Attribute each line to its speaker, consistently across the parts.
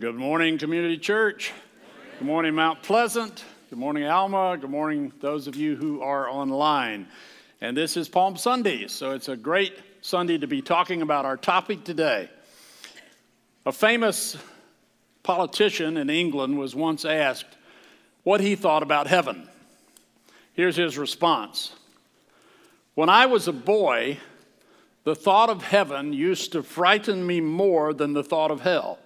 Speaker 1: Good morning, Community Church. Good morning, Mount Pleasant. Good morning, Alma. Good morning, those of you who are online. And this is Palm Sunday, so it's a great Sunday to be talking about our topic today. A famous politician in England was once asked what he thought about heaven. Here's his response When I was a boy, the thought of heaven used to frighten me more than the thought of hell.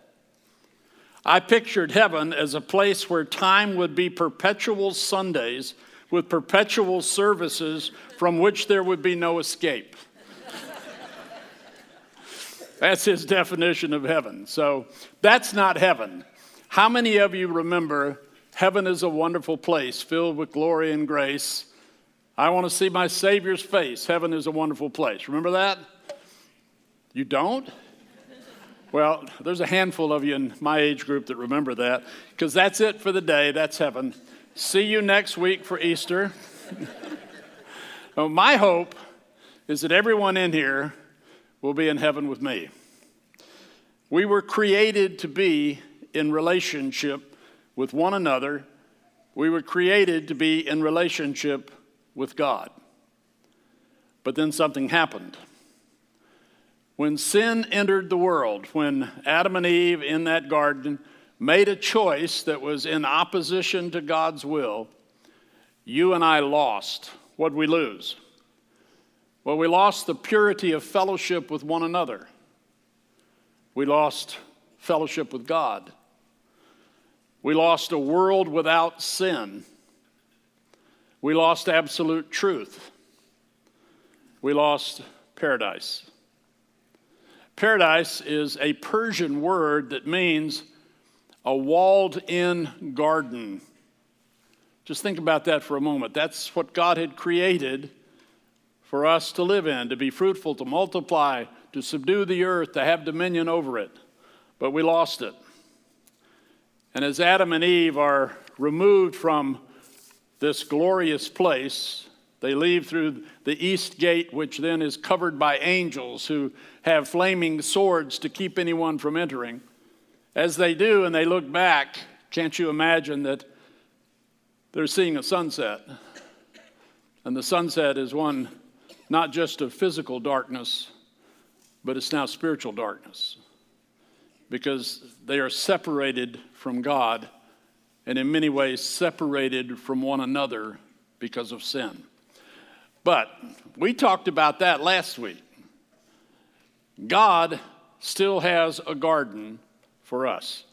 Speaker 1: I pictured heaven as a place where time would be perpetual Sundays with perpetual services from which there would be no escape. that's his definition of heaven. So that's not heaven. How many of you remember heaven is a wonderful place filled with glory and grace? I want to see my Savior's face. Heaven is a wonderful place. Remember that? You don't? Well, there's a handful of you in my age group that remember that, because that's it for the day. That's heaven. See you next week for Easter. well, my hope is that everyone in here will be in heaven with me. We were created to be in relationship with one another. We were created to be in relationship with God. But then something happened. When sin entered the world, when Adam and Eve in that garden made a choice that was in opposition to God's will, you and I lost. What'd we lose? Well, we lost the purity of fellowship with one another. We lost fellowship with God. We lost a world without sin. We lost absolute truth. We lost paradise. Paradise is a Persian word that means a walled in garden. Just think about that for a moment. That's what God had created for us to live in, to be fruitful, to multiply, to subdue the earth, to have dominion over it. But we lost it. And as Adam and Eve are removed from this glorious place, they leave through the east gate, which then is covered by angels who have flaming swords to keep anyone from entering. As they do and they look back, can't you imagine that they're seeing a sunset? And the sunset is one not just of physical darkness, but it's now spiritual darkness because they are separated from God and in many ways separated from one another because of sin. But we talked about that last week. God still has a garden for us.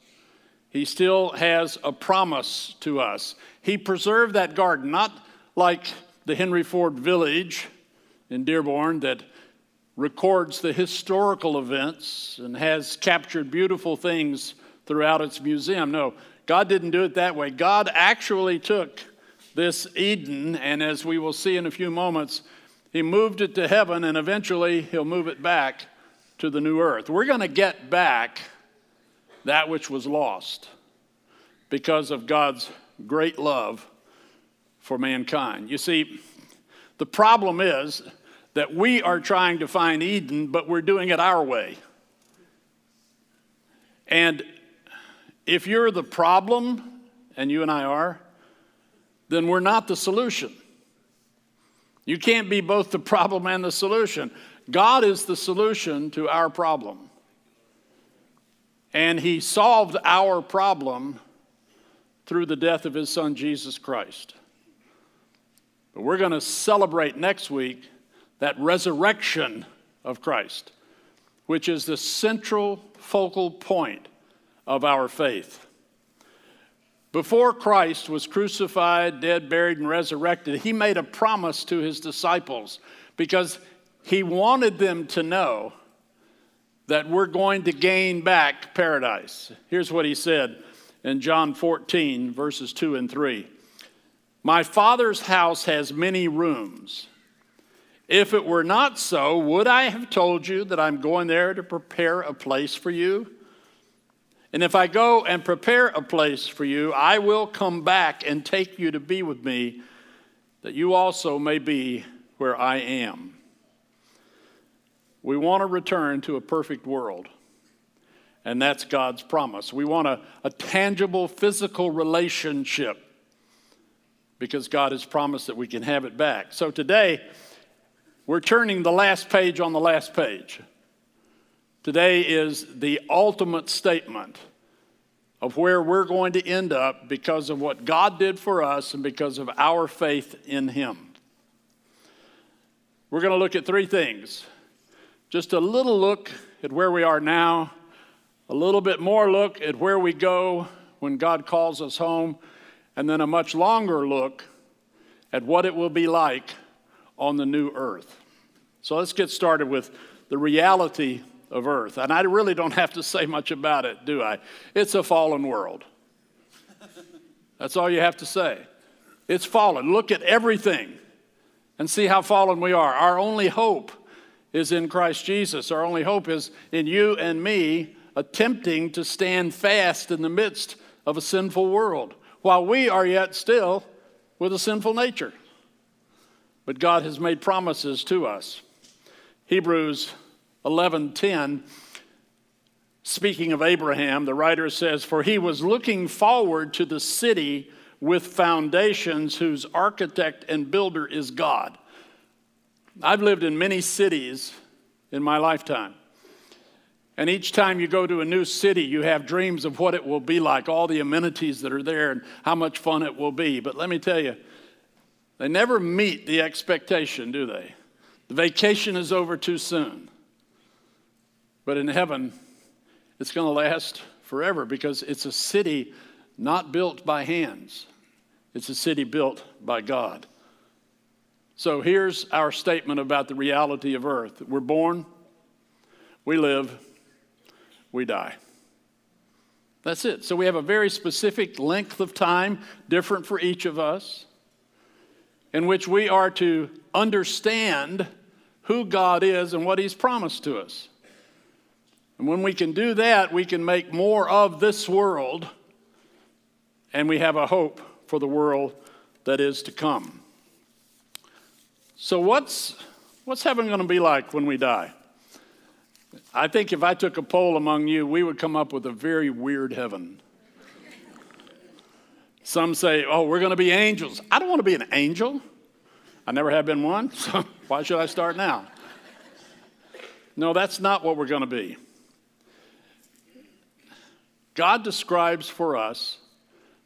Speaker 1: He still has a promise to us. He preserved that garden, not like the Henry Ford Village in Dearborn that records the historical events and has captured beautiful things throughout its museum. No, God didn't do it that way. God actually took this Eden, and as we will see in a few moments, He moved it to heaven, and eventually He'll move it back to the new earth. We're going to get back that which was lost because of God's great love for mankind. You see, the problem is that we are trying to find Eden, but we're doing it our way. And if you're the problem, and you and I are, then we're not the solution. You can't be both the problem and the solution. God is the solution to our problem. And He solved our problem through the death of His Son, Jesus Christ. But we're going to celebrate next week that resurrection of Christ, which is the central focal point of our faith. Before Christ was crucified, dead, buried, and resurrected, he made a promise to his disciples because he wanted them to know that we're going to gain back paradise. Here's what he said in John 14, verses 2 and 3 My Father's house has many rooms. If it were not so, would I have told you that I'm going there to prepare a place for you? And if I go and prepare a place for you, I will come back and take you to be with me, that you also may be where I am. We want to return to a perfect world. and that's God's promise. We want a, a tangible physical relationship because God has promised that we can have it back. So today, we're turning the last page on the last page. Today is the ultimate statement of where we're going to end up because of what God did for us and because of our faith in Him. We're going to look at three things just a little look at where we are now, a little bit more look at where we go when God calls us home, and then a much longer look at what it will be like on the new earth. So let's get started with the reality of earth. And I really don't have to say much about it, do I? It's a fallen world. That's all you have to say. It's fallen. Look at everything and see how fallen we are. Our only hope is in Christ Jesus. Our only hope is in you and me attempting to stand fast in the midst of a sinful world while we are yet still with a sinful nature. But God has made promises to us. Hebrews 11:10 speaking of Abraham the writer says for he was looking forward to the city with foundations whose architect and builder is God. I've lived in many cities in my lifetime. And each time you go to a new city, you have dreams of what it will be like, all the amenities that are there, and how much fun it will be. But let me tell you, they never meet the expectation, do they? The vacation is over too soon. But in heaven, it's going to last forever because it's a city not built by hands, it's a city built by God. So here's our statement about the reality of earth we're born, we live, we die. That's it. So we have a very specific length of time, different for each of us, in which we are to understand who God is and what He's promised to us. And when we can do that, we can make more of this world, and we have a hope for the world that is to come. So, what's, what's heaven going to be like when we die? I think if I took a poll among you, we would come up with a very weird heaven. Some say, oh, we're going to be angels. I don't want to be an angel. I never have been one, so why should I start now? No, that's not what we're going to be. God describes for us,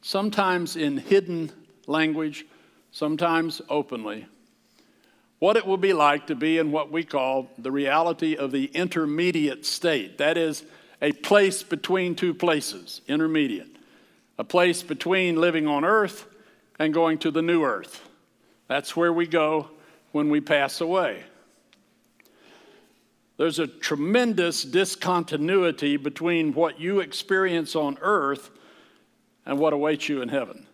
Speaker 1: sometimes in hidden language, sometimes openly, what it will be like to be in what we call the reality of the intermediate state. That is, a place between two places, intermediate. A place between living on earth and going to the new earth. That's where we go when we pass away. There's a tremendous discontinuity between what you experience on earth and what awaits you in heaven.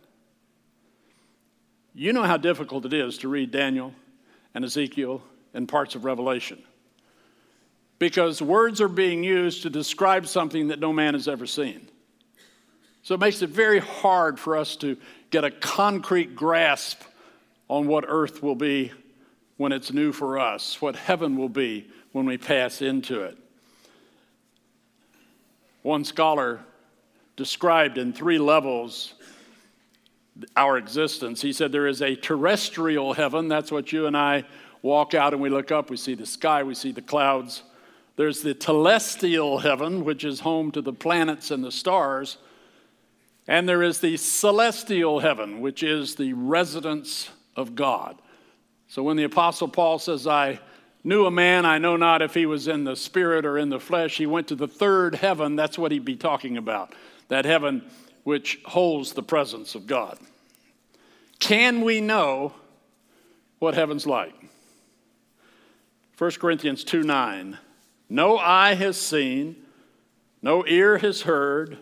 Speaker 1: You know how difficult it is to read Daniel and Ezekiel and parts of Revelation because words are being used to describe something that no man has ever seen. So it makes it very hard for us to get a concrete grasp on what earth will be when it's new for us, what heaven will be when we pass into it. One scholar described in three levels our existence. He said there is a terrestrial heaven, that's what you and I walk out and we look up, we see the sky, we see the clouds. There's the telestial heaven, which is home to the planets and the stars. And there is the celestial heaven, which is the residence of God. So when the Apostle Paul says, I knew a man, I know not if he was in the spirit or in the flesh. He went to the third heaven. That's what he'd be talking about. That heaven which holds the presence of God. Can we know what heaven's like? 1 Corinthians 2 9. No eye has seen, no ear has heard,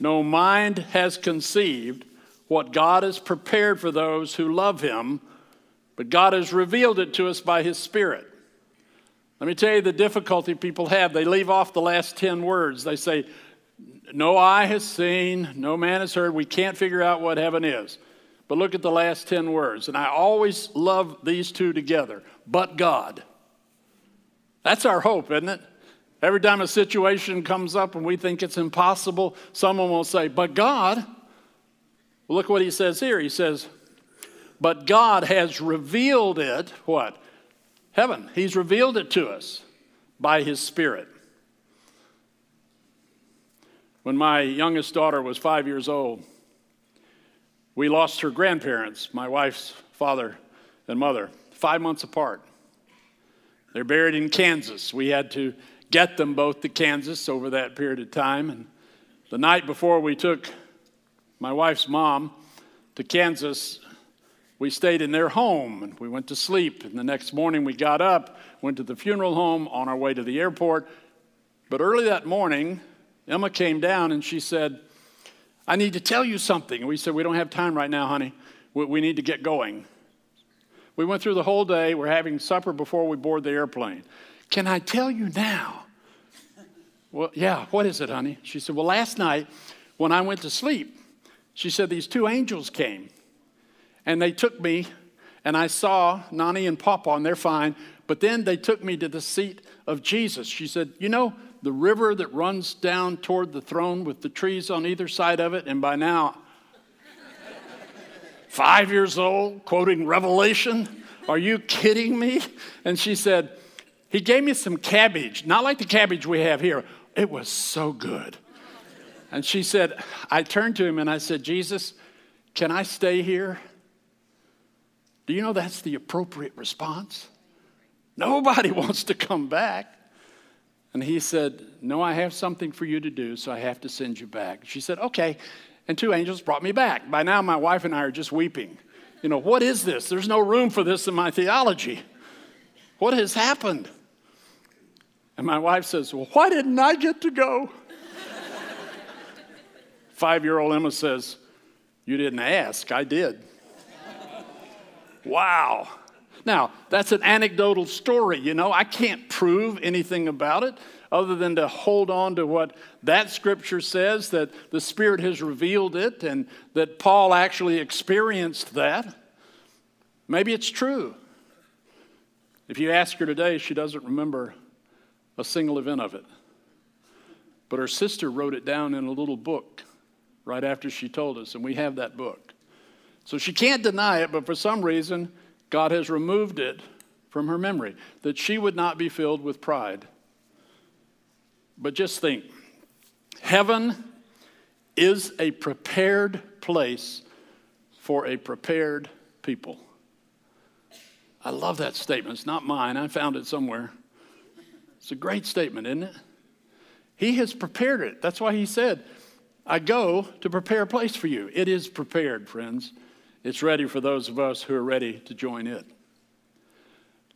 Speaker 1: no mind has conceived what God has prepared for those who love him, but God has revealed it to us by his Spirit. Let me tell you the difficulty people have. They leave off the last 10 words. They say, No eye has seen, no man has heard. We can't figure out what heaven is. But look at the last 10 words. And I always love these two together. But God. That's our hope, isn't it? Every time a situation comes up and we think it's impossible, someone will say, But God, look what he says here. He says, But God has revealed it, what? Heaven. He's revealed it to us by his Spirit. When my youngest daughter was five years old, we lost her grandparents, my wife's father and mother, five months apart. They're buried in Kansas. We had to get them both to Kansas over that period of time. And the night before we took my wife's mom to Kansas, we stayed in their home and we went to sleep. And the next morning we got up, went to the funeral home on our way to the airport. But early that morning, Emma came down and she said, I need to tell you something. We said, We don't have time right now, honey. We, we need to get going. We went through the whole day. We're having supper before we board the airplane. Can I tell you now? Well, yeah, what is it, honey? She said, Well, last night when I went to sleep, she said, These two angels came and they took me and I saw Nani and Papa and they're fine. But then they took me to the seat of Jesus. She said, You know, the river that runs down toward the throne with the trees on either side of it. And by now, five years old, quoting Revelation, are you kidding me? And she said, He gave me some cabbage, not like the cabbage we have here. It was so good. And she said, I turned to him and I said, Jesus, can I stay here? Do you know that's the appropriate response? Nobody wants to come back. And he said, No, I have something for you to do, so I have to send you back. She said, Okay. And two angels brought me back. By now, my wife and I are just weeping. You know, what is this? There's no room for this in my theology. What has happened? And my wife says, Well, why didn't I get to go? Five year old Emma says, You didn't ask, I did. wow. Now, that's an anecdotal story, you know. I can't prove anything about it other than to hold on to what that scripture says that the Spirit has revealed it and that Paul actually experienced that. Maybe it's true. If you ask her today, she doesn't remember a single event of it. But her sister wrote it down in a little book right after she told us, and we have that book. So she can't deny it, but for some reason, God has removed it from her memory, that she would not be filled with pride. But just think heaven is a prepared place for a prepared people. I love that statement. It's not mine, I found it somewhere. It's a great statement, isn't it? He has prepared it. That's why he said, I go to prepare a place for you. It is prepared, friends. It's ready for those of us who are ready to join it.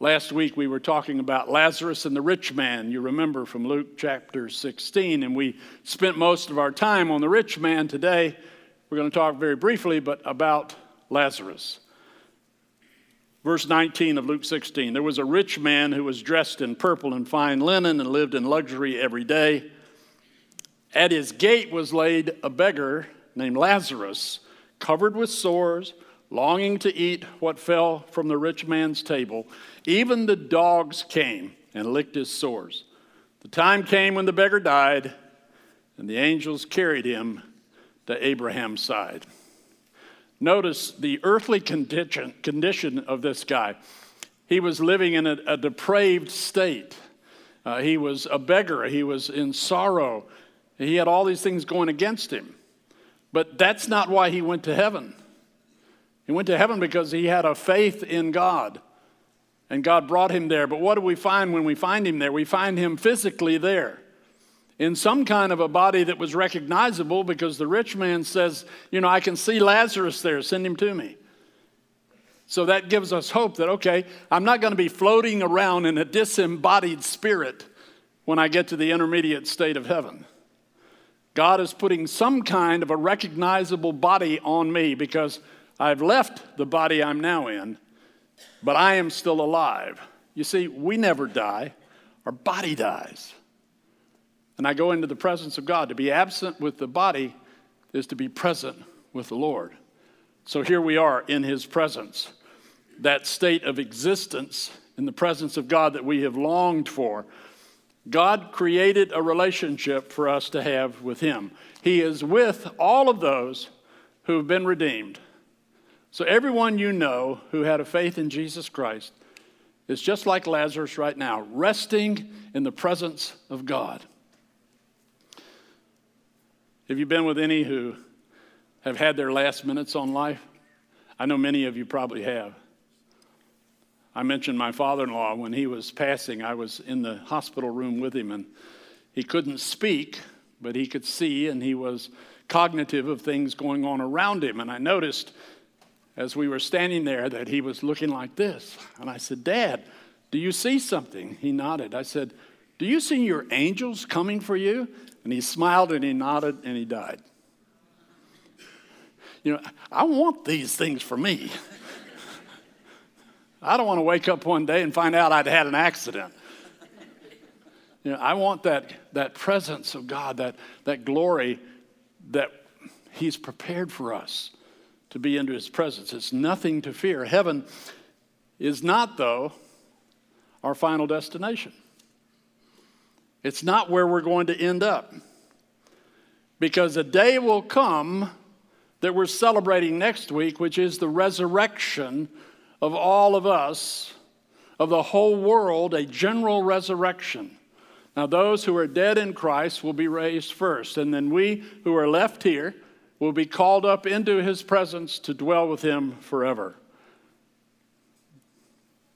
Speaker 1: Last week we were talking about Lazarus and the rich man, you remember from Luke chapter 16, and we spent most of our time on the rich man today. We're going to talk very briefly, but about Lazarus. Verse 19 of Luke 16 There was a rich man who was dressed in purple and fine linen and lived in luxury every day. At his gate was laid a beggar named Lazarus covered with sores, longing to eat what fell from the rich man's table. Even the dogs came and licked his sores. The time came when the beggar died, and the angels carried him to Abraham's side. Notice the earthly condition, condition of this guy. He was living in a, a depraved state. Uh, he was a beggar. He was in sorrow. He had all these things going against him. But that's not why he went to heaven. He went to heaven because he had a faith in God. And God brought him there. But what do we find when we find him there? We find him physically there in some kind of a body that was recognizable because the rich man says, You know, I can see Lazarus there, send him to me. So that gives us hope that, okay, I'm not going to be floating around in a disembodied spirit when I get to the intermediate state of heaven. God is putting some kind of a recognizable body on me because I've left the body I'm now in, but I am still alive. You see, we never die, our body dies. And I go into the presence of God. To be absent with the body is to be present with the Lord. So here we are in His presence, that state of existence in the presence of God that we have longed for. God created a relationship for us to have with Him. He is with all of those who have been redeemed. So, everyone you know who had a faith in Jesus Christ is just like Lazarus right now, resting in the presence of God. Have you been with any who have had their last minutes on life? I know many of you probably have. I mentioned my father in law when he was passing. I was in the hospital room with him, and he couldn't speak, but he could see, and he was cognitive of things going on around him. And I noticed as we were standing there that he was looking like this. And I said, Dad, do you see something? He nodded. I said, Do you see your angels coming for you? And he smiled and he nodded and he died. You know, I want these things for me. I don't want to wake up one day and find out I'd had an accident. You know, I want that, that presence of God, that, that glory that He's prepared for us to be into His presence. It's nothing to fear. Heaven is not, though, our final destination. It's not where we're going to end up. Because a day will come that we're celebrating next week, which is the resurrection of all of us, of the whole world, a general resurrection. Now, those who are dead in Christ will be raised first, and then we who are left here will be called up into his presence to dwell with him forever.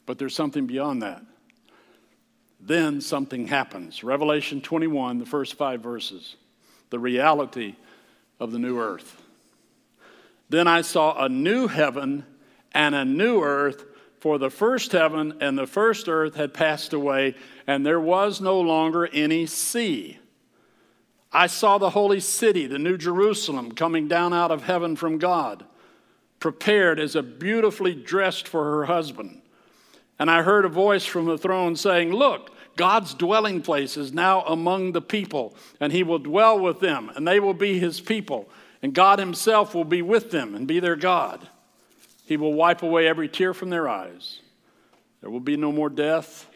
Speaker 1: But there's something beyond that. Then something happens. Revelation 21, the first five verses, the reality of the new earth. Then I saw a new heaven and a new earth, for the first heaven and the first earth had passed away, and there was no longer any sea. I saw the holy city, the new Jerusalem, coming down out of heaven from God, prepared as a beautifully dressed for her husband. And I heard a voice from the throne saying, Look, God's dwelling place is now among the people, and he will dwell with them, and they will be his people, and God himself will be with them and be their God. He will wipe away every tear from their eyes. There will be no more death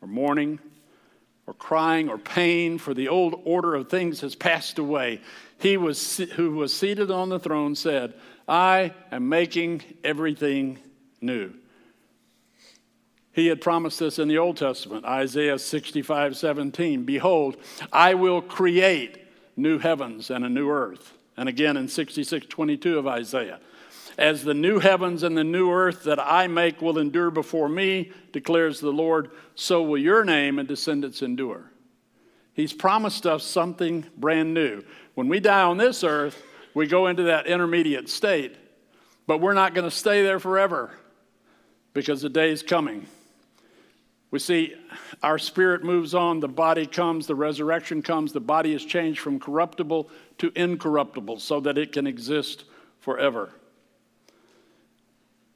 Speaker 1: or mourning or crying or pain, for the old order of things has passed away. He was, who was seated on the throne said, I am making everything new. He had promised this in the Old Testament, Isaiah 65 17. Behold, I will create new heavens and a new earth. And again in 66 22 of Isaiah. As the new heavens and the new earth that I make will endure before me, declares the Lord, so will your name and descendants endure. He's promised us something brand new. When we die on this earth, we go into that intermediate state, but we're not going to stay there forever because the day is coming. We see our spirit moves on, the body comes, the resurrection comes, the body is changed from corruptible to incorruptible so that it can exist forever.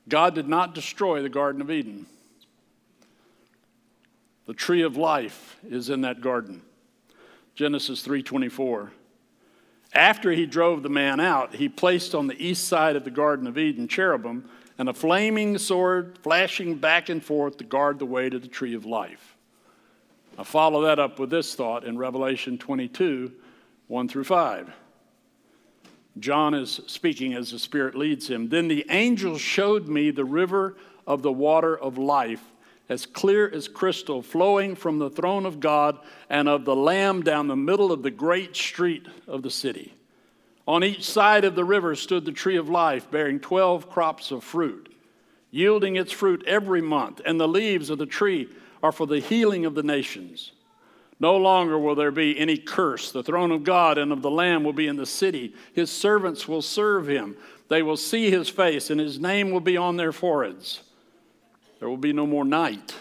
Speaker 1: God did not destroy the Garden of Eden. The tree of life is in that garden. Genesis 3:24. After he drove the man out, he placed on the east side of the Garden of Eden cherubim and a flaming sword flashing back and forth to guard the way to the tree of life. I follow that up with this thought in Revelation 22 1 through 5. John is speaking as the Spirit leads him. Then the angel showed me the river of the water of life, as clear as crystal, flowing from the throne of God and of the Lamb down the middle of the great street of the city. On each side of the river stood the tree of life, bearing 12 crops of fruit, yielding its fruit every month, and the leaves of the tree are for the healing of the nations. No longer will there be any curse. The throne of God and of the Lamb will be in the city. His servants will serve him. They will see his face, and his name will be on their foreheads. There will be no more night.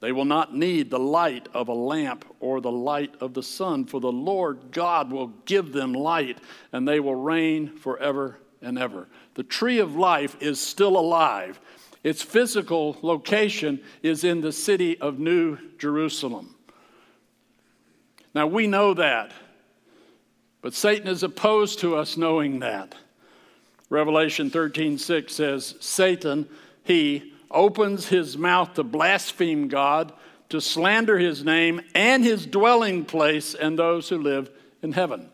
Speaker 1: They will not need the light of a lamp or the light of the sun, for the Lord God will give them light, and they will reign forever and ever. The tree of life is still alive. Its physical location is in the city of New Jerusalem. Now we know that, but Satan is opposed to us knowing that. Revelation 13 6 says, Satan, he opens his mouth to blaspheme God to slander his name and his dwelling place and those who live in heaven.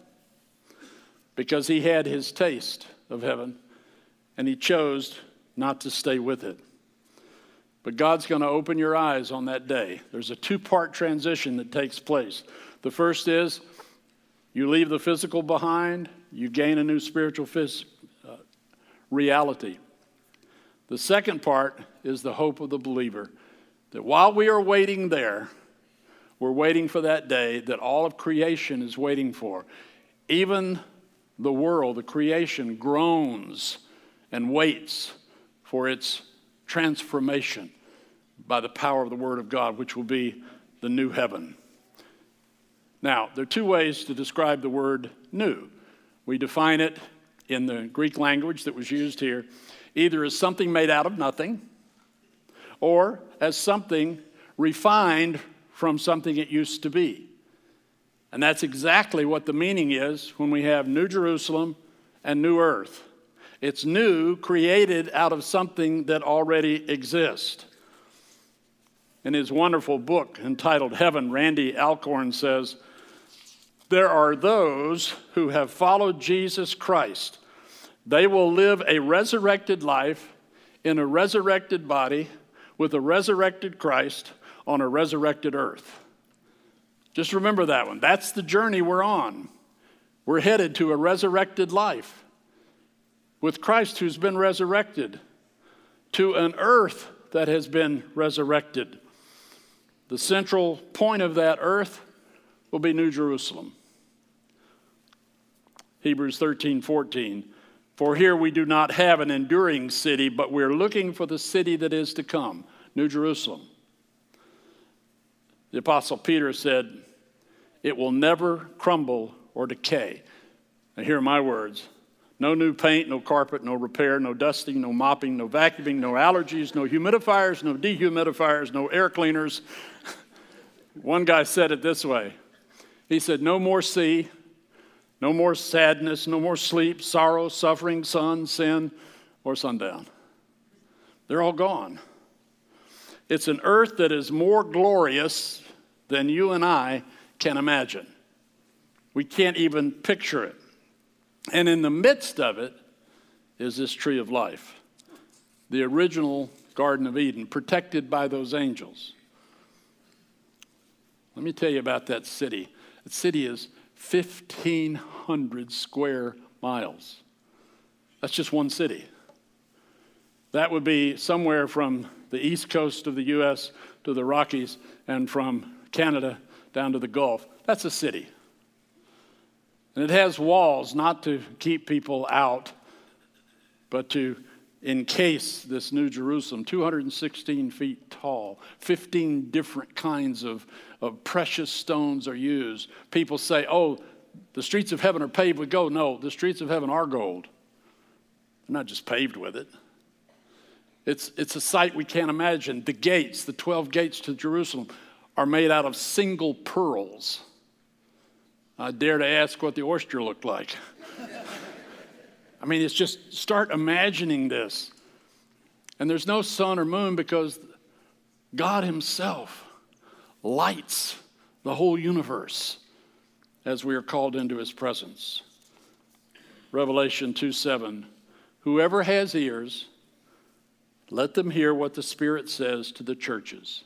Speaker 1: Because he had his taste of heaven and he chose not to stay with it. But God's going to open your eyes on that day. There's a two part transition that takes place. The first is you leave the physical behind, you gain a new spiritual phys- uh, reality. The second part is the hope of the believer that while we are waiting there, we're waiting for that day that all of creation is waiting for. Even the world, the creation, groans and waits for its transformation by the power of the Word of God, which will be the new heaven. Now, there are two ways to describe the word new. We define it in the Greek language that was used here either as something made out of nothing or as something refined from something it used to be. And that's exactly what the meaning is when we have New Jerusalem and New Earth. It's new, created out of something that already exists. In his wonderful book entitled Heaven, Randy Alcorn says, There are those who have followed Jesus Christ. They will live a resurrected life in a resurrected body with a resurrected Christ on a resurrected earth. Just remember that one. That's the journey we're on. We're headed to a resurrected life with Christ who's been resurrected, to an earth that has been resurrected. The central point of that earth will be New Jerusalem. Hebrews 13 14. For here we do not have an enduring city, but we're looking for the city that is to come, New Jerusalem. The Apostle Peter said, It will never crumble or decay. Now, are my words. No new paint, no carpet, no repair, no dusting, no mopping, no vacuuming, no allergies, no humidifiers, no dehumidifiers, no air cleaners. One guy said it this way He said, No more sea, no more sadness, no more sleep, sorrow, suffering, sun, sin, or sundown. They're all gone. It's an earth that is more glorious than you and I can imagine. We can't even picture it. And in the midst of it is this tree of life, the original Garden of Eden, protected by those angels. Let me tell you about that city. That city is 1,500 square miles. That's just one city. That would be somewhere from the east coast of the U.S. to the Rockies and from Canada down to the Gulf. That's a city. And it has walls not to keep people out, but to encase this New Jerusalem, 216 feet tall. 15 different kinds of, of precious stones are used. People say, oh, the streets of heaven are paved with gold. No, the streets of heaven are gold. They're not just paved with it. It's, it's a sight we can't imagine. The gates, the 12 gates to Jerusalem, are made out of single pearls. I dare to ask what the oyster looked like. I mean, it's just start imagining this. And there's no sun or moon because God Himself lights the whole universe as we are called into His presence. Revelation 2 7. Whoever has ears, let them hear what the Spirit says to the churches.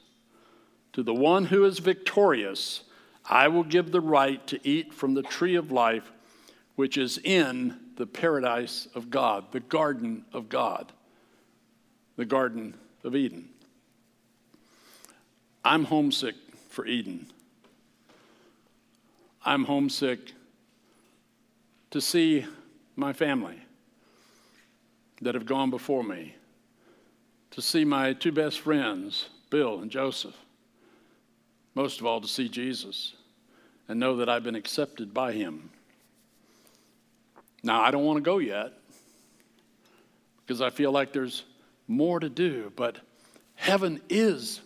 Speaker 1: To the one who is victorious, I will give the right to eat from the tree of life, which is in the paradise of God, the garden of God, the Garden of Eden. I'm homesick for Eden. I'm homesick to see my family that have gone before me, to see my two best friends, Bill and Joseph, most of all to see Jesus and know that I've been accepted by him. Now, I don't want to go yet because I feel like there's more to do, but heaven is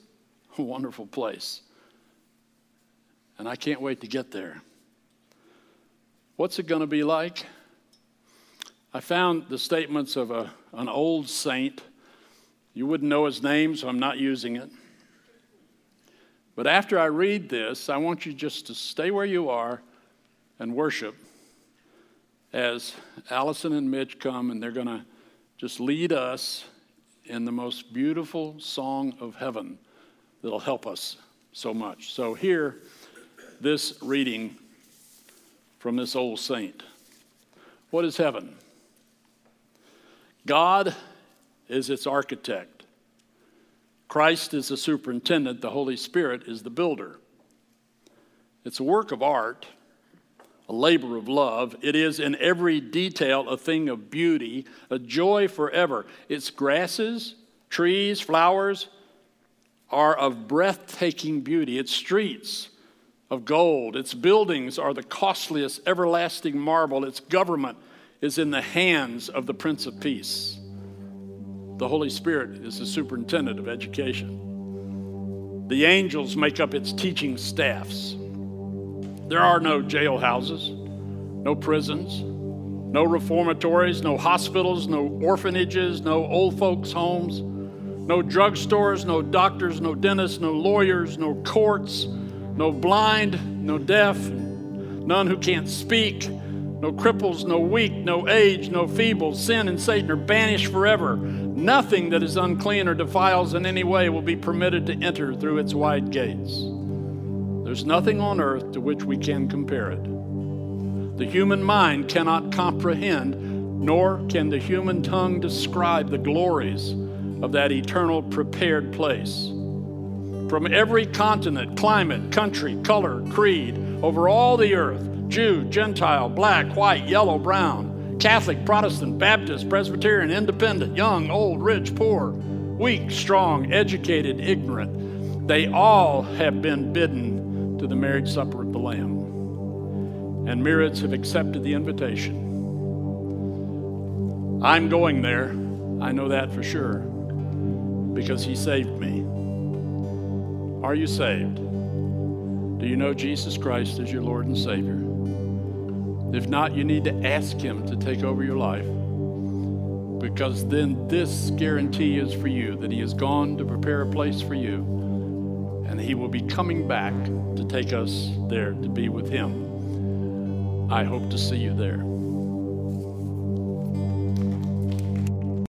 Speaker 1: a wonderful place. And I can't wait to get there. What's it going to be like? I found the statements of a, an old saint. You wouldn't know his name, so I'm not using it. But after I read this, I want you just to stay where you are and worship as Allison and Mitch come and they're going to just lead us in the most beautiful song of heaven that'll help us so much. So, hear this reading from this old saint. What is heaven? God is its architect. Christ is the superintendent. The Holy Spirit is the builder. It's a work of art a labor of love. It is in every detail a thing of beauty, a joy forever. Its grasses, trees, flowers are of breathtaking beauty. Its streets of gold. Its buildings are the costliest everlasting marble. Its government is in the hands of the Prince of Peace. The Holy Spirit is the superintendent of education. The angels make up its teaching staffs. There are no jailhouses, no prisons, no reformatories, no hospitals, no orphanages, no old folks' homes, no drugstores, no doctors, no dentists, no lawyers, no courts, no blind, no deaf, none who can't speak, no cripples, no weak, no age, no feeble. Sin and Satan are banished forever. Nothing that is unclean or defiles in any way will be permitted to enter through its wide gates. There's nothing on earth to which we can compare it. The human mind cannot comprehend, nor can the human tongue describe the glories of that eternal prepared place. From every continent, climate, country, color, creed, over all the earth, Jew, Gentile, black, white, yellow, brown, Catholic, Protestant, Baptist, Presbyterian, independent, young, old, rich, poor, weak, strong, educated, ignorant, they all have been bidden to the marriage supper of the Lamb. And myriads have accepted the invitation. I'm going there. I know that for sure because He saved me. Are you saved? Do you know Jesus Christ as your Lord and Savior? If not, you need to ask Him to take over your life because then this guarantee is for you that He has gone to prepare a place for you and he will be coming back to take us there to be with him. I hope to see you there.